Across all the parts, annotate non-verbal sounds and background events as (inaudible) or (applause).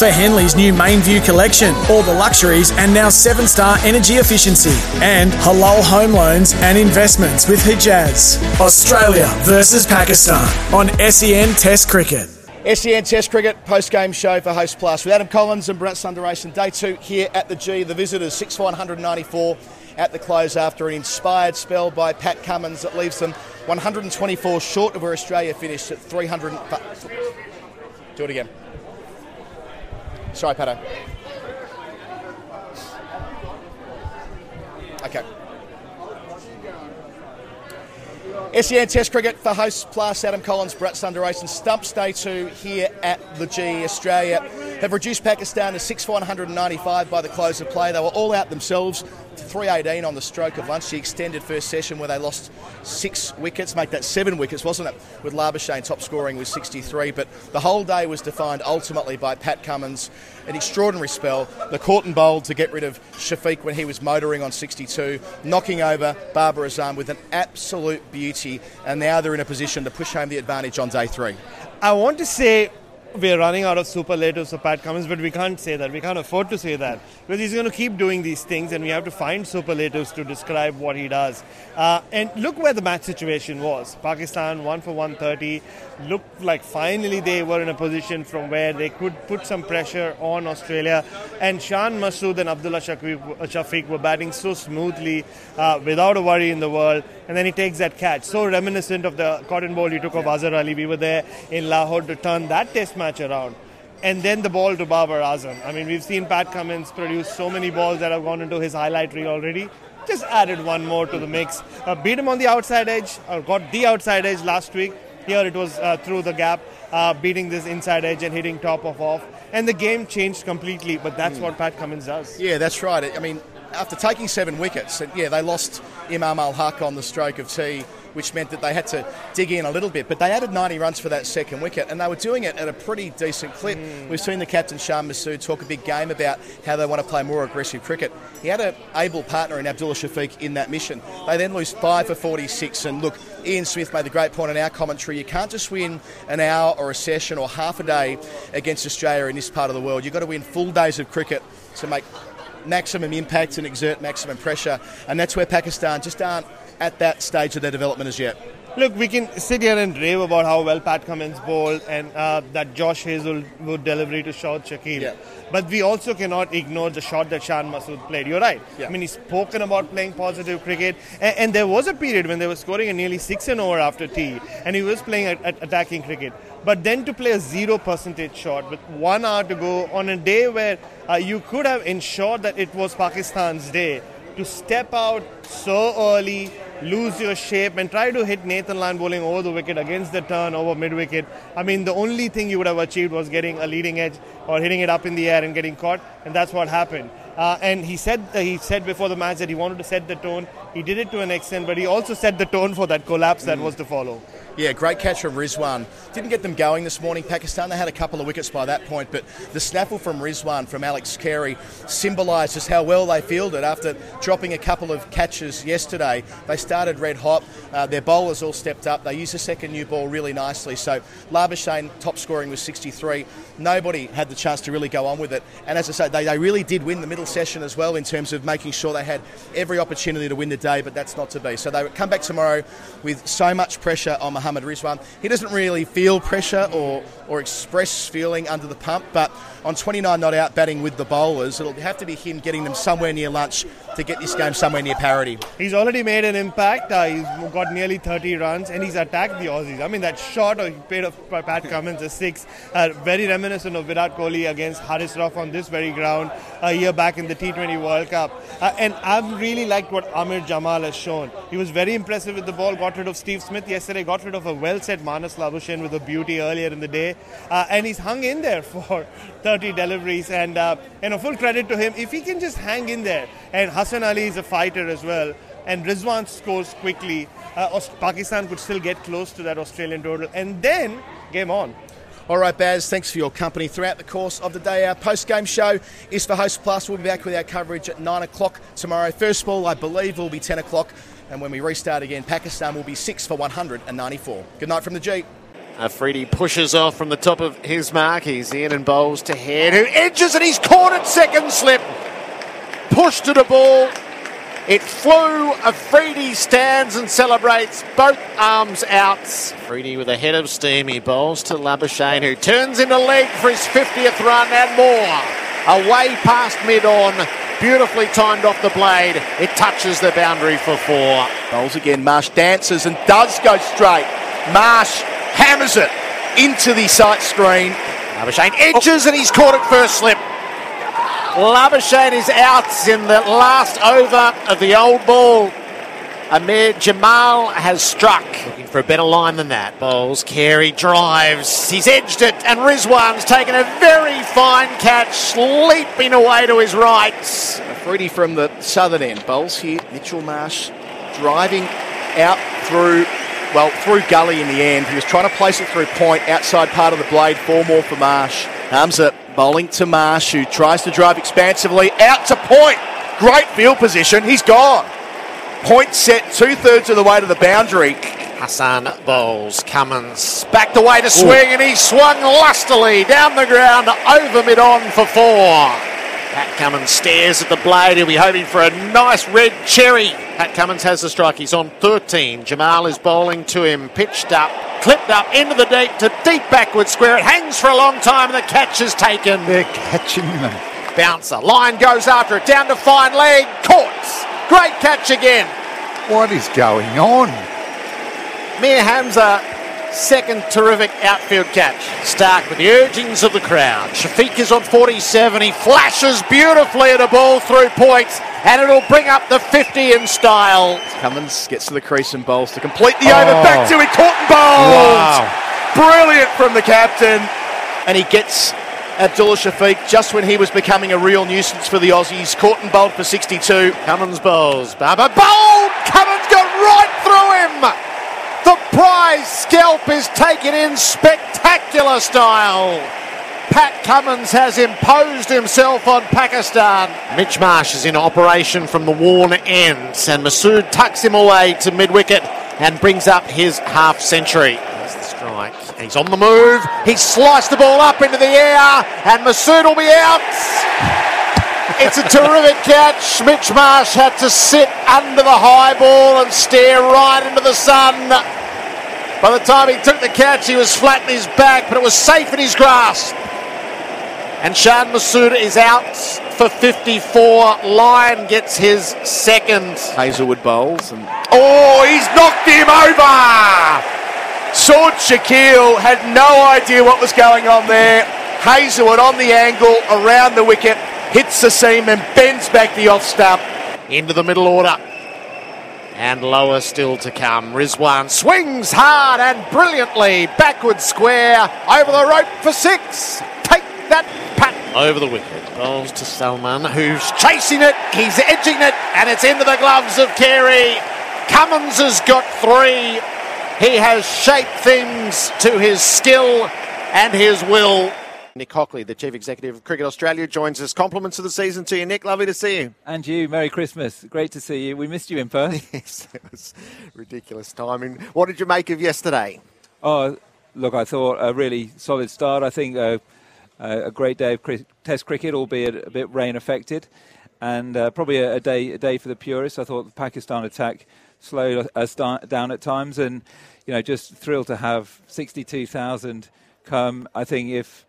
For Henley's new main view collection, all the luxuries and now seven star energy efficiency, and halal home loans and investments with Hijaz. Australia versus Pakistan on SEN Test Cricket. SEN Test Cricket post game show for Host Plus with Adam Collins and Bharat Sundaresan. Day two here at the G. The visitors 6 for 194 at the close after an inspired spell by Pat Cummins that leaves them 124 short of where Australia finished at 300. Do it again. Sorry, Pato. Okay. SEN Test Cricket for hosts plus Adam Collins, Bharat Sundaresan. Stumps day two here at the G. Australia have reduced Pakistan to 6 for 195 by the close of play. They were all out themselves. to 318 on the stroke of lunch, the extended first session where they lost six wickets, make that seven wickets, wasn't it? With Labuschagne top scoring with 63. But the whole day was defined ultimately by Pat Cummins, an extraordinary spell. The court Corton bowled to get rid of Shafiq when he was motoring on 62, knocking over Babar Azam with an absolute beauty. And now they're in a position to push home the advantage on day three. I want to say we're running out of superlatives for Pat Cummins, but we can't say that. We can't afford to say that because he's going to keep doing these things, and we have to find superlatives to describe what he does. Uh, and look where the match situation was. Pakistan one for 130. Looked like finally they were in a position from where they could put some pressure on Australia. And Shan Masood and Abdullah Shafiq were batting so smoothly, uh, without a worry in the world. And then he takes that catch, so reminiscent of the caught and bowled he took of Azhar Ali. We were there in Lahore to turn that test match around. And then the ball to Babar Azam. I mean, we've seen Pat Cummins produce so many balls that have gone into his highlight reel already. Just added one more to the mix. Uh, beat him on the outside edge, or got the outside edge last week. Here it was uh, through the gap, uh, beating this inside edge and hitting top of off. And the game changed completely, but that's mm. what Pat Cummins does. Yeah, that's right. I mean, after taking seven wickets, yeah, they lost Imam-ul-Haq on the stroke of tea which meant that they had to dig in a little bit. But they added 90 runs for that second wicket, and they were doing it at a pretty decent clip. Mm. We've seen the captain, Shan Masood, talk a big game about how they want to play more aggressive cricket. He had an able partner in Abdullah Shafiq in that mission. They then lose 5 for 46, and look, Ian Smith made the great point in our commentary. You can't just win an hour or a session or half a day against Australia in this part of the world. You've got to win full days of cricket to make maximum impact and exert maximum pressure. And that's where Pakistan just aren't at that stage of their development as yet? Look, we can sit here and rave about how well Pat Cummins bowled and uh, that Josh Hazlewood delivery to Shahid Shakil. Yeah. But we also cannot ignore the shot that Shan Masood played. You're right. Yeah. I mean, he's spoken about playing positive cricket. And, and, there was a period when they were scoring a nearly six and over after tea, and he was playing at, at attacking cricket. But then to play a zero percentage shot with one hour to go on a day where uh, you could have ensured that it was Pakistan's day to step out so early lose your shape and try to hit Nathan Lyon bowling over the wicket against the turn over mid wicket. I mean, the only thing you would have achieved was getting a leading edge or hitting it up in the air and getting caught, and that's what happened. Uh, and he said uh, he said before the match that he wanted to set the tone. He did it to an extent, but he also set the tone for that collapse that mm. was to follow. Yeah, great catch from Rizwan. Didn't get them going this morning. Pakistan, they had a couple of wickets by that point, but the snaffle from Rizwan, from Alex Carey, symbolised just how well they fielded after dropping a couple of catches yesterday. They started red hot. Uh, their bowlers all stepped up. They used the second new ball really nicely. So Labuschagne, top scoring was 63. Nobody had the chance to really go on with it. And as I say, they, they really did win the middle session as well in terms of making sure they had every opportunity to win the day, but that's not to be. So they come back tomorrow with so much pressure on Mohammad Rizwan. He doesn't really feel pressure or, or express feeling under the pump, but on 29 not out batting with the bowlers, it'll have to be him getting them somewhere near lunch to get this game somewhere near parity. He's already made an impact. Uh, he's got nearly 30 runs and he's attacked the Aussies. I mean, that shot he paid of Pat Cummins, a six, uh, very reminiscent of Virat Kohli against Haris Rauf on this very ground a year back in the T20 World Cup. Uh, and I've really liked what Amir Jamal has shown. He was very impressive with the ball, got rid of Steve Smith yesterday, got rid of a well set Marnus Labuschagne with a beauty earlier in the day, uh, and he's hung in there for (laughs) 30 deliveries. And uh, you know, full credit to him. If he can just hang in there, and Hassan Ali is a fighter as well, and Rizwan scores quickly, uh, Pakistan could still get close to that Australian total, and then game on. All right, Baz, thanks for your company throughout the course of the day. Our post game show is for Host Plus. We'll be back with our coverage at 9 o'clock tomorrow. First ball, I believe, will be 10 o'clock. And when we restart again, Pakistan will be 6 for 194. Good night from the G. Afridi pushes off from the top of his mark. He's in and bowls to Head, who edges and he's caught at second slip. Pushed to the ball, it flew. Afridi stands and celebrates, both arms out. Afridi with a head of steam. He bowls to Labuschagne, who turns in into leg for his 50th run and more. Away past mid on. Beautifully timed off the blade. It touches the boundary for four. Bowls again. Marsh dances and does go straight. Marsh hammers it into the sight screen. Labuschagne oh. edges oh. and he's caught it first slip. Labuschagne is out in the last over of the old ball. Amir Jamal has struck. Looking for a better line than that. Bowls, Carey drives. He's edged it, and Rizwan's taken a very fine catch, leaping away to his right. Afridi from the southern end. Bowls here. Mitchell Marsh driving out through, well, through gully in the end. He was trying to place it through point, outside part of the blade. Four more for Marsh. Hamza Bowling to Marsh, who tries to drive expansively out to point. Great field position. He's gone. Point set two thirds of the way to the boundary. Hassan bowls. Cummins backed away to swing, Ooh. and he swung lustily down the ground over mid on for four. Pat Cummins stares at the blade. He'll be hoping for a nice red cherry. Pat Cummins has the strike. He's on 13. Jamal is bowling to him. Pitched up clipped up into the deep to deep backward square. It hangs for a long time and the catch is taken. They're catching them. Bouncer. Lyon goes after it. Down to fine leg. Caught. Great catch again. What is going on? Mir Hamza Second terrific outfield catch. Starc with the urgings of the crowd. Shafiq is on 47. He flashes beautifully at a ball through points, and it'll bring up the 50 in style. Cummins gets to the crease and bowls to complete the oh. over. Back to it. Caught and bowls. Wow. Brilliant from the captain. And he gets Abdullah Shafiq just when he was becoming a real nuisance for the Aussies. Caught and bowled for 62. Cummins bowls. Babar bowled. Cummins got right through him. The prize scalp is taken in spectacular style. Pat Cummins has imposed himself on Pakistan. Mitch Marsh is in operation from the worn ends, and Masood tucks him away to mid wicket and brings up his half century. There's the strike. And he's on the move. He sliced the ball up into the air, and Masood will be out. It's a terrific catch. Mitch Marsh had to sit under the high ball and stare right into the sun. By the time he took the catch, he was flat in his back, but it was safe in his grasp. And Shan Masood is out for 54. Lyon gets his second. Hazlewood bowls. And oh, he's knocked him over! Saud Shakil had no idea what was going on there. Hazlewood on the angle, around the wicket, hits the seam and bends back the off stump. Into the middle order. And lower still to come. Rizwan swings hard and brilliantly. Backward square. Over the rope for six. Take that Pat. Over the wicket. Bowls to Salman, who's chasing it. He's edging it. And it's into the gloves of Carey. Cummins has got three. He has shaped things to his skill and his will. Nick Hockley, the Chief Executive of Cricket Australia, joins us. Compliments of the season to you, Nick. Lovely to see you. And you. Merry Christmas. Great to see you. We missed you in Perth. (laughs) yes, it was ridiculous timing. What did you make of yesterday? Oh, look, I thought a really solid start. I think uh, a great day of Test cricket, albeit a bit rain affected, and uh, probably a, a, day a day for the purists. I thought the Pakistan attack slowed us down at times, and you know, just thrilled to have 62,000 come. I think if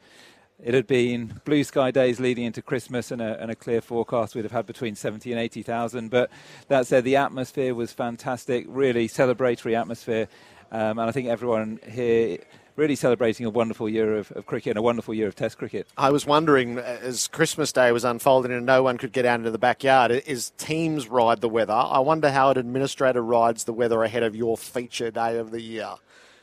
it had been blue sky days leading into Christmas and a, and a clear forecast. We'd have had between 70 and 80,000. But that said, the atmosphere was fantastic, really celebratory atmosphere. Um, and I think everyone here really celebrating a wonderful year of, of, cricket and a wonderful year of Test cricket. I was wondering, as Christmas Day was unfolding and no one could get out into the backyard, is teams ride the weather? I wonder how an administrator rides the weather ahead of your feature day of the year.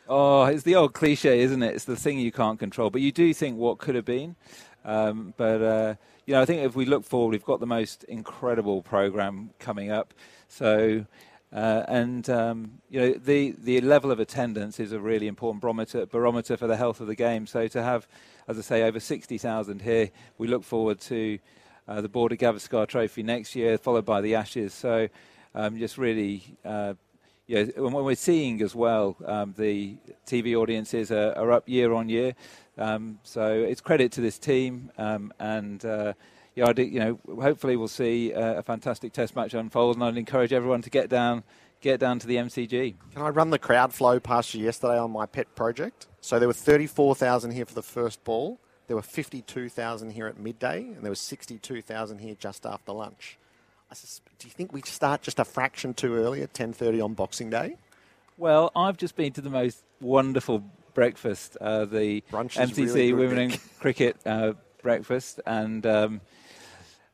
Oh, it's the old cliche, isn't it? It's the thing you can't control. But you do think what could have been. Um, but uh, you know, I think if we look forward, we've got the most incredible program coming up. So, uh, and um, you know, the the level of attendance is a really important barometer barometer for the health of the game. So to have, as I say, over sixty thousand here, we look forward to uh, the Border Gavaskar Trophy next year, followed by the Ashes. So, um, just really. Uh, yeah, when we're seeing as well, um, the TV audiences are, are, up year on year. Um, so it's credit to this team, um, and yeah, do, you know, hopefully we'll see uh, a fantastic Test match unfold, and I'd encourage everyone to get down, get down to the MCG. Can I run the crowd flow past you yesterday on my pet project? So there were 34,000 here for the first ball. There were 52,000 here at midday, and there was 62,000 here just after lunch. do you think we start just a fraction too early at 10:30 on Boxing Day? Well, I've just been to the most wonderful breakfast, uh, the Brunch MCC really Women in (laughs) Cricket uh, breakfast. And um,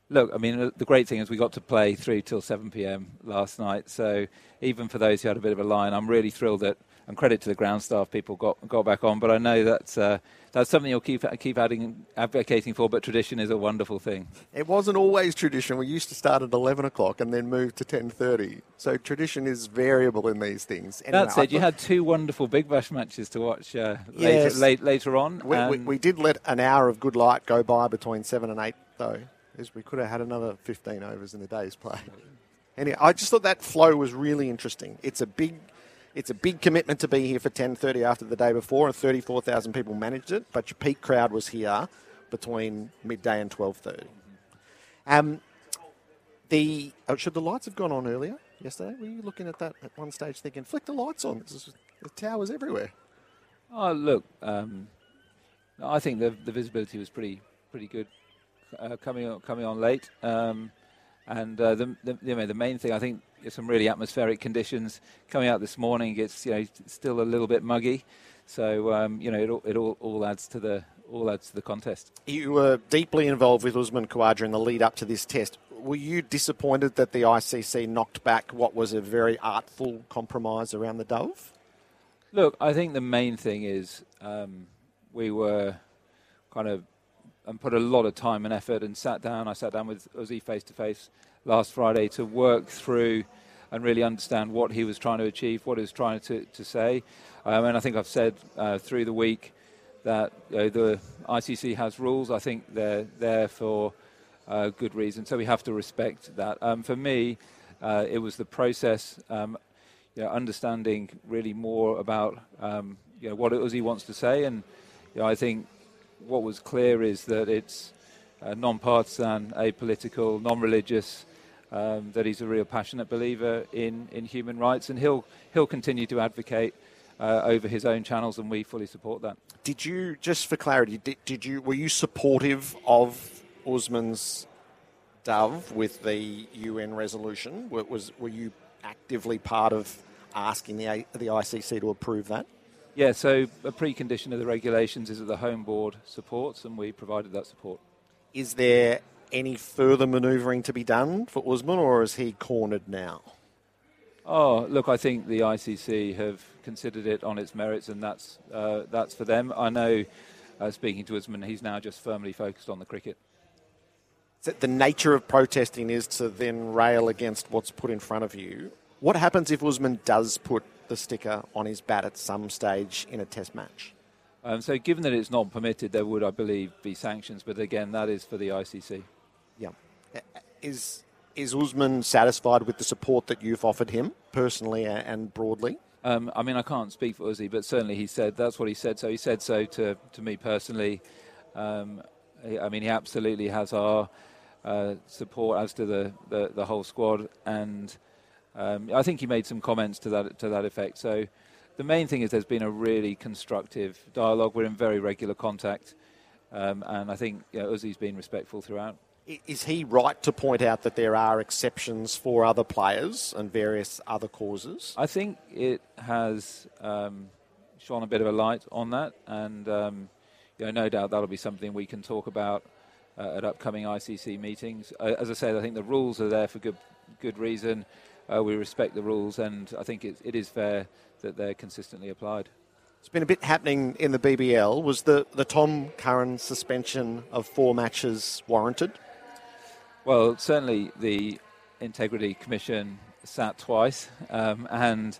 look, I mean, the great thing is we got to play through till 7 p.m. last night. So even for those who had a bit of a line, I'm really thrilled that, and credit to the ground staff, people got got back on. But I know that's uh, that's something you'll keep keep adding, advocating for. But tradition is a wonderful thing. It wasn't always tradition. We used to start at eleven o'clock and then move to ten thirty. So tradition is variable in these things. Anyway, that said, you had two wonderful Big Bash matches to watch uh, yes. later, late, later on. We, we, we, did let an hour of good light go by between seven and eight, though, as we could have had another fifteen overs in the day's play. Anyway, I just thought that flow was really interesting. It's a big it's a big commitment to be here for 10.30 after the day before, and 34,000 people managed it, but your peak crowd was here between midday and 12.30. Um, the oh, Should the lights have gone on earlier yesterday? Were you looking at that at one stage thinking, flick the lights on, there's the towers everywhere? Oh, look, um, I think the, the visibility was pretty pretty good uh, coming, on, coming on late. Um, and uh, the, the, you know, the main thing, I think, is some really atmospheric conditions coming out this morning. It's you know still a little bit muggy, so um, you know it, all, it all, all adds to the all adds to the contest. You were deeply involved with Usman Khawaja in the lead up to this test. Were you disappointed that the ICC knocked back what was a very artful compromise around the Dove? Look, I think the main thing is um, we were kind of and put a lot of time and effort and sat down. I sat down with Uzi face to face last Friday to work through and really understand what he was trying to achieve, what he was trying to, to say. Um, and I think I've said uh, through the week that you know, the ICC has rules. I think they're there for uh, good reason. So we have to respect that. Um, for me, uh, it was the process, um, you know, understanding really more about um, you know, what Uzi wants to say. And you know, I think what was clear is that it's uh, non-partisan, apolitical, non-religious, um, that he's a real passionate believer in, in human rights, and he'll he'll continue to advocate uh, over his own channels, and we fully support that. Did you, just for clarity, did, did you were you supportive of Usman's dove with the UN resolution? Was were you actively part of asking the the ICC to approve that? Yeah, so a precondition of the regulations is that the home board supports, and we provided that support. Is there any further manoeuvring to be done for Usman, or is he cornered now? Oh, look, I think the ICC have considered it on its merits, and that's uh, that's for them. I know, uh, speaking to Usman, he's now just firmly focused on the cricket. The nature of protesting is to then rail against what's put in front of you. What happens if Usman does put the sticker on his bat at some stage in a test match? Um, so, given that it's not permitted, there would, I believe, be sanctions. But again, that is for the ICC. Yeah. Is is Usman satisfied with the support that you've offered him personally and broadly? Um, I mean, I can't speak for Uzi, but certainly he said that's what he said. So he said so to, to me personally. Um, I mean, he absolutely has our uh, support as to the, the, the, whole squad, and um, I think he made some comments to that to that effect. So the main thing is there's been a really constructive dialogue. We're in very regular contact, um, and I think you know, Uzi's been respectful throughout. Is he right to point out that there are exceptions for other players and various other causes? I think it has um, shone a bit of a light on that, and um, you know, no doubt that'll be something we can talk about uh, at upcoming ICC meetings. Uh, as I said, I think the rules are there for good good reason. Uh, we respect the rules, and I think it, it is fair that they're consistently applied. It's been a bit happening in the BBL. Was the, the Tom Curran suspension of four matches warranted? Well, certainly the Integrity Commission sat twice, um, and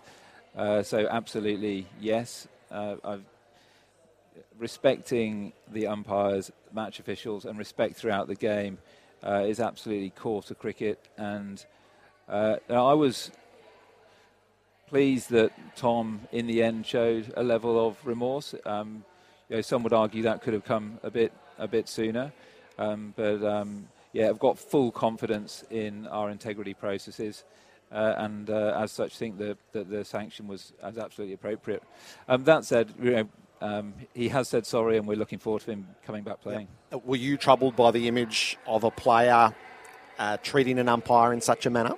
uh, so absolutely yes. Uh, I've, respecting the umpires, match officials, and respect throughout the game uh, is absolutely core to cricket. And uh, I was pleased that Tom, in the end, showed a level of remorse. Um, you know, some would argue that could have come a bit a bit sooner, um, but um, yeah, I've got full confidence in our integrity processes. Uh, and uh, as such, think that, that the sanction was as absolutely appropriate. Um, that said, you know, um, he has said sorry, and we're looking forward to him coming back playing. Were you troubled by the image of a player uh, treating an umpire in such a manner?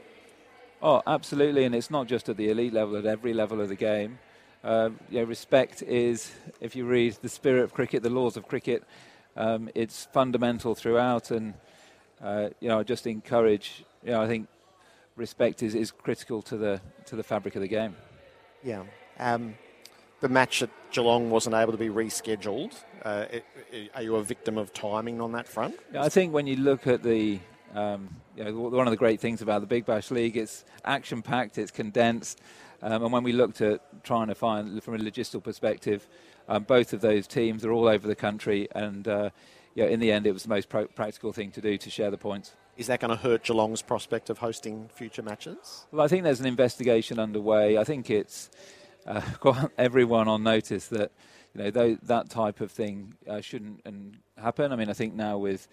Oh, absolutely, and it's not just at the elite level; at every level of the game. Uh, you know, respect is, if you read the spirit of cricket, the laws of cricket, um, it's fundamental throughout, and uh, you know, I just encourage. You know, I think respect is, is critical to the to the fabric of the game. Yeah. Um, the match at Geelong wasn't able to be rescheduled. Uh, it, it, are you a victim of timing on that front? Yeah, I think when you look at the, um, you know, one of the great things about the Big Bash League, it's action packed, it's condensed, um, and when we looked at trying to find from a logistical perspective, um, both of those teams are all over the country, and uh, yeah, in the end, it was the most pro- practical thing to do to share the points. Is that going to hurt Geelong's prospect of hosting future matches? Well, I think there's an investigation underway. I think it's uh, (laughs) got everyone on notice that you know th- that type of thing uh, shouldn't happen. I mean, I think now with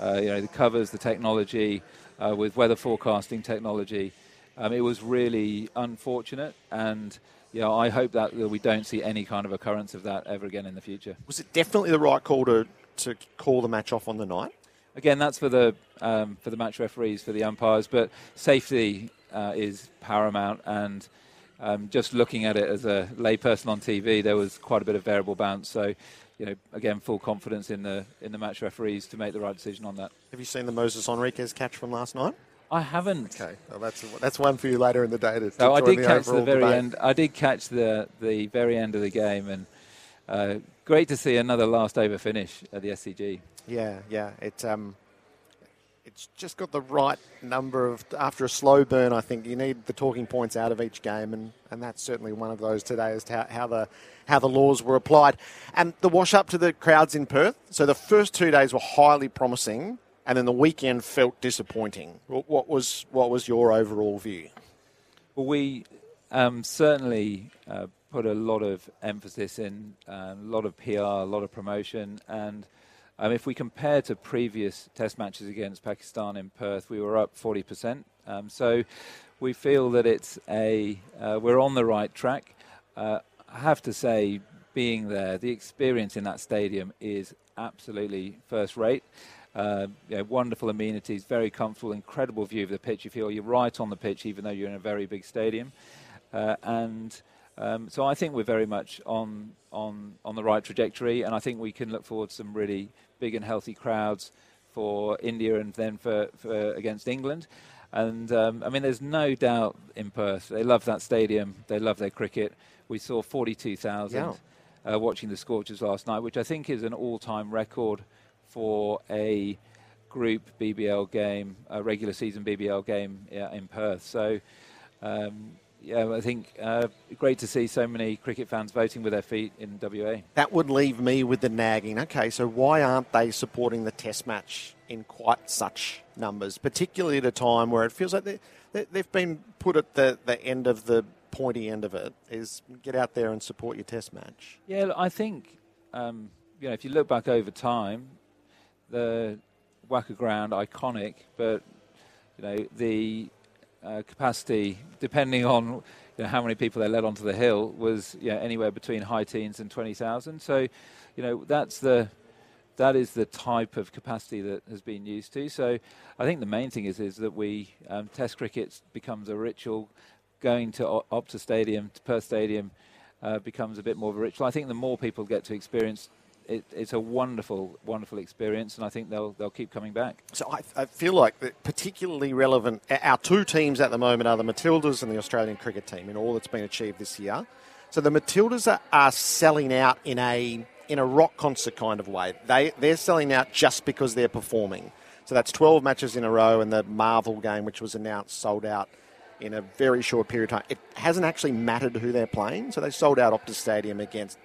uh, you know the covers, the technology, uh, with weather forecasting technology, um, it was really unfortunate, and you know, I hope that we don't see any kind of occurrence of that ever again in the future. Was it definitely the right call to to call the match off on the night? again, that's for the um, for the match referees, for the umpires, but safety uh, is paramount. And um, just looking at it as a layperson on TV, there was quite a bit of variable bounce. So, you know, again, full confidence in the in the match referees to make the right decision on that. Have you seen the Moises Henriques catch from last night? I haven't. Okay, well, that's that's one for you later in the day. To, so I did the catch the very debate. end. I did catch the the very end of the game, and uh, great to see another last over finish at the SCG. Yeah, yeah. It um, it's just got the right number of after a slow burn. I think you need the talking points out of each game, and, and that's certainly one of those today as to how, how the how the laws were applied. And the wash up to the crowds in Perth. So the first two days were highly promising, and then the weekend felt disappointing. What, was what was your overall view? Well, we um, certainly uh, put a lot of emphasis in uh, a lot of PR, a lot of promotion, and um, if we compare to previous Test matches against Pakistan in Perth, we were up 40%. Um, so we feel that it's a uh, we're on the right track. Uh, I have to say, being there, the experience in that stadium is absolutely first rate. Uh, wonderful amenities, very comfortable, incredible view of the pitch. You feel you're right on the pitch, even though you're in a very big stadium. Uh, and um, so I think we're very much on on on the right trajectory, and I think we can look forward to some really big and healthy crowds for India and then for, for against England. And um, I mean, there's no doubt in Perth they love that stadium. They love their cricket. We saw 42,000 yeah. uh, watching the Scorchers last night, which I think is an all-time record for a group BBL game, a regular season BBL game yeah, in Perth. So. Um, yeah, I think uh, great to see so many cricket fans voting with their feet in WA. That would leave me with the nagging. Okay, so why aren't they supporting the Test match in quite such numbers, particularly at a time where it feels like they, they've been put at the, the end of the pointy end of it? Is get out there and support your Test match. Yeah, I think um, you know if you look back over time, the WACA ground iconic, but you know the uh, capacity, depending on you know, how many people they led onto the hill, was you know, anywhere between high teens and 20,000. So, you know, that's the that is the type of capacity that has been used to. So, I think the main thing is is that we um, Test cricket becomes a ritual. Going to o- Optus Stadium, to Perth Stadium, uh, becomes a bit more of a ritual. I think the more people get to experience it, it's a wonderful, wonderful experience, and I think they'll they'll keep coming back. So I, I feel like particularly relevant. Our two teams at the moment are the Matildas and the Australian cricket team in all that's been achieved this year. So the Matildas are, are selling out in a in a rock concert kind of way. They they're selling out just because they're performing. So that's 12 matches in a row, and the Marvel game, which was announced, sold out in a very short period of time. It hasn't actually mattered who they're playing. So they sold out Optus Stadium against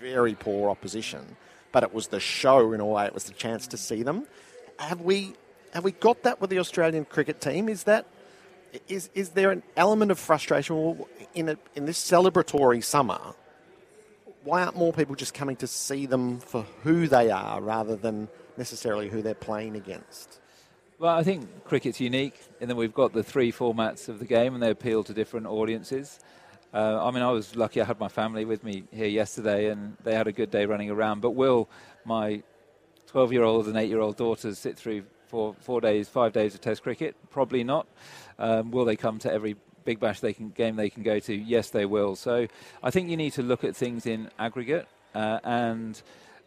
very poor opposition, but it was the show in a way. It was the chance to see them. Have we have we got that with the Australian cricket team? Is that is is there an element of frustration in a, in this celebratory summer? Why aren't more people just coming to see them for who they are rather than necessarily who they're playing against? Well, I think cricket's unique in that we've got the three formats of the game and they appeal to different audiences. Uh, I mean, I was lucky I had my family with me here yesterday and they had a good day running around. But will my 12 year old and 8 year old daughters sit through four, four days, five days of Test cricket? Probably not. Um, will they come to every Big Bash they can, game they can go to? Yes, they will. So I think you need to look at things in aggregate uh, and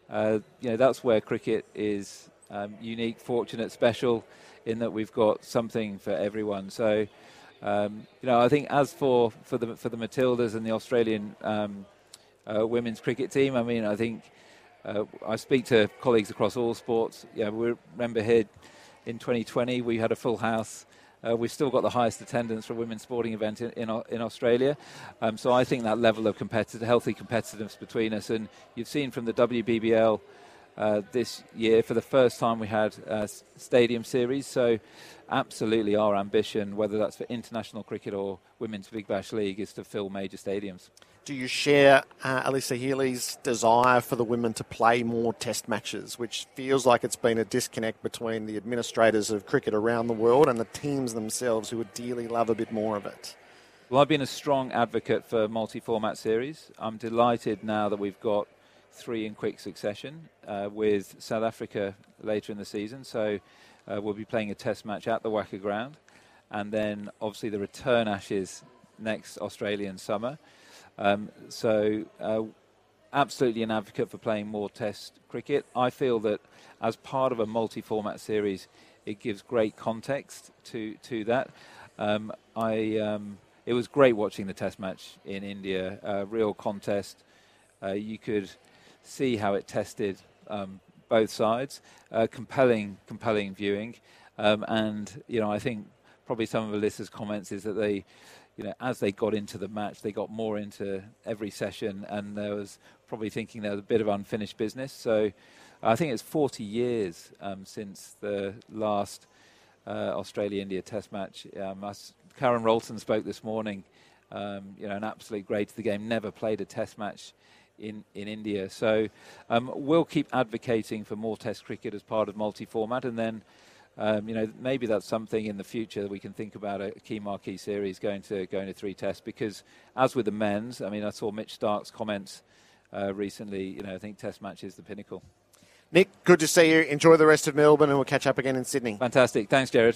uh, you know, that's where cricket is um, unique, fortunate, special, in that we've got something for everyone. So, um, you know, I think as for, for the for the Matildas and the Australian um, uh, women's cricket team, I mean, I think uh, I speak to colleagues across all sports. Yeah, we remember here in 2020 we had a full house. Uh, we've still got the highest attendance for a women's sporting event in, in, in Australia. Um, so I think that level of competitive, healthy competitiveness between us, and you've seen from the WBBL uh, this year, for the first time, we had a stadium series. So absolutely our ambition, whether that's for international cricket or Women's Big Bash League, is to fill major stadiums. Do you share uh, Alyssa Healy's desire for the women to play more test matches, which feels like it's been a disconnect between the administrators of cricket around the world and the teams themselves who would dearly love a bit more of it? Well, I've been a strong advocate for multi format series. I'm delighted now that we've got three in quick succession uh, with South Africa later in the season. So uh, we'll be playing a test match at the WACA ground. And then obviously the return Ashes next Australian summer. Um, so, uh, absolutely an advocate for playing more Test cricket. I feel that as part of a multi-format series, it gives great context to to that. Um, I um, it was great watching the Test match in India. Uh, real contest. Uh, you could see how it tested um, both sides. Uh, compelling, compelling viewing. Um, and you know, I think probably some of Alyssa's comments is that they you know, as they got into the match, they got more into every session, and there was probably thinking there was a bit of unfinished business. So I think it's 40 years um, since the last uh, Australia-India Test match. Um, us, Karen Rolton spoke this morning. Um, you know, an absolute great of the game. Never played a Test match in, in India. So um, we'll keep advocating for more Test cricket as part of multi-format, and then um, you know, maybe that's something in the future that we can think about a key marquee series going to going to three tests. Because as with the men's, I mean, I saw Mitch Starc's comments uh, recently. You know, I think Test match is the pinnacle. Nick, good to see you. Enjoy the rest of Melbourne, and we'll catch up again in Sydney. Fantastic. Thanks, Jared.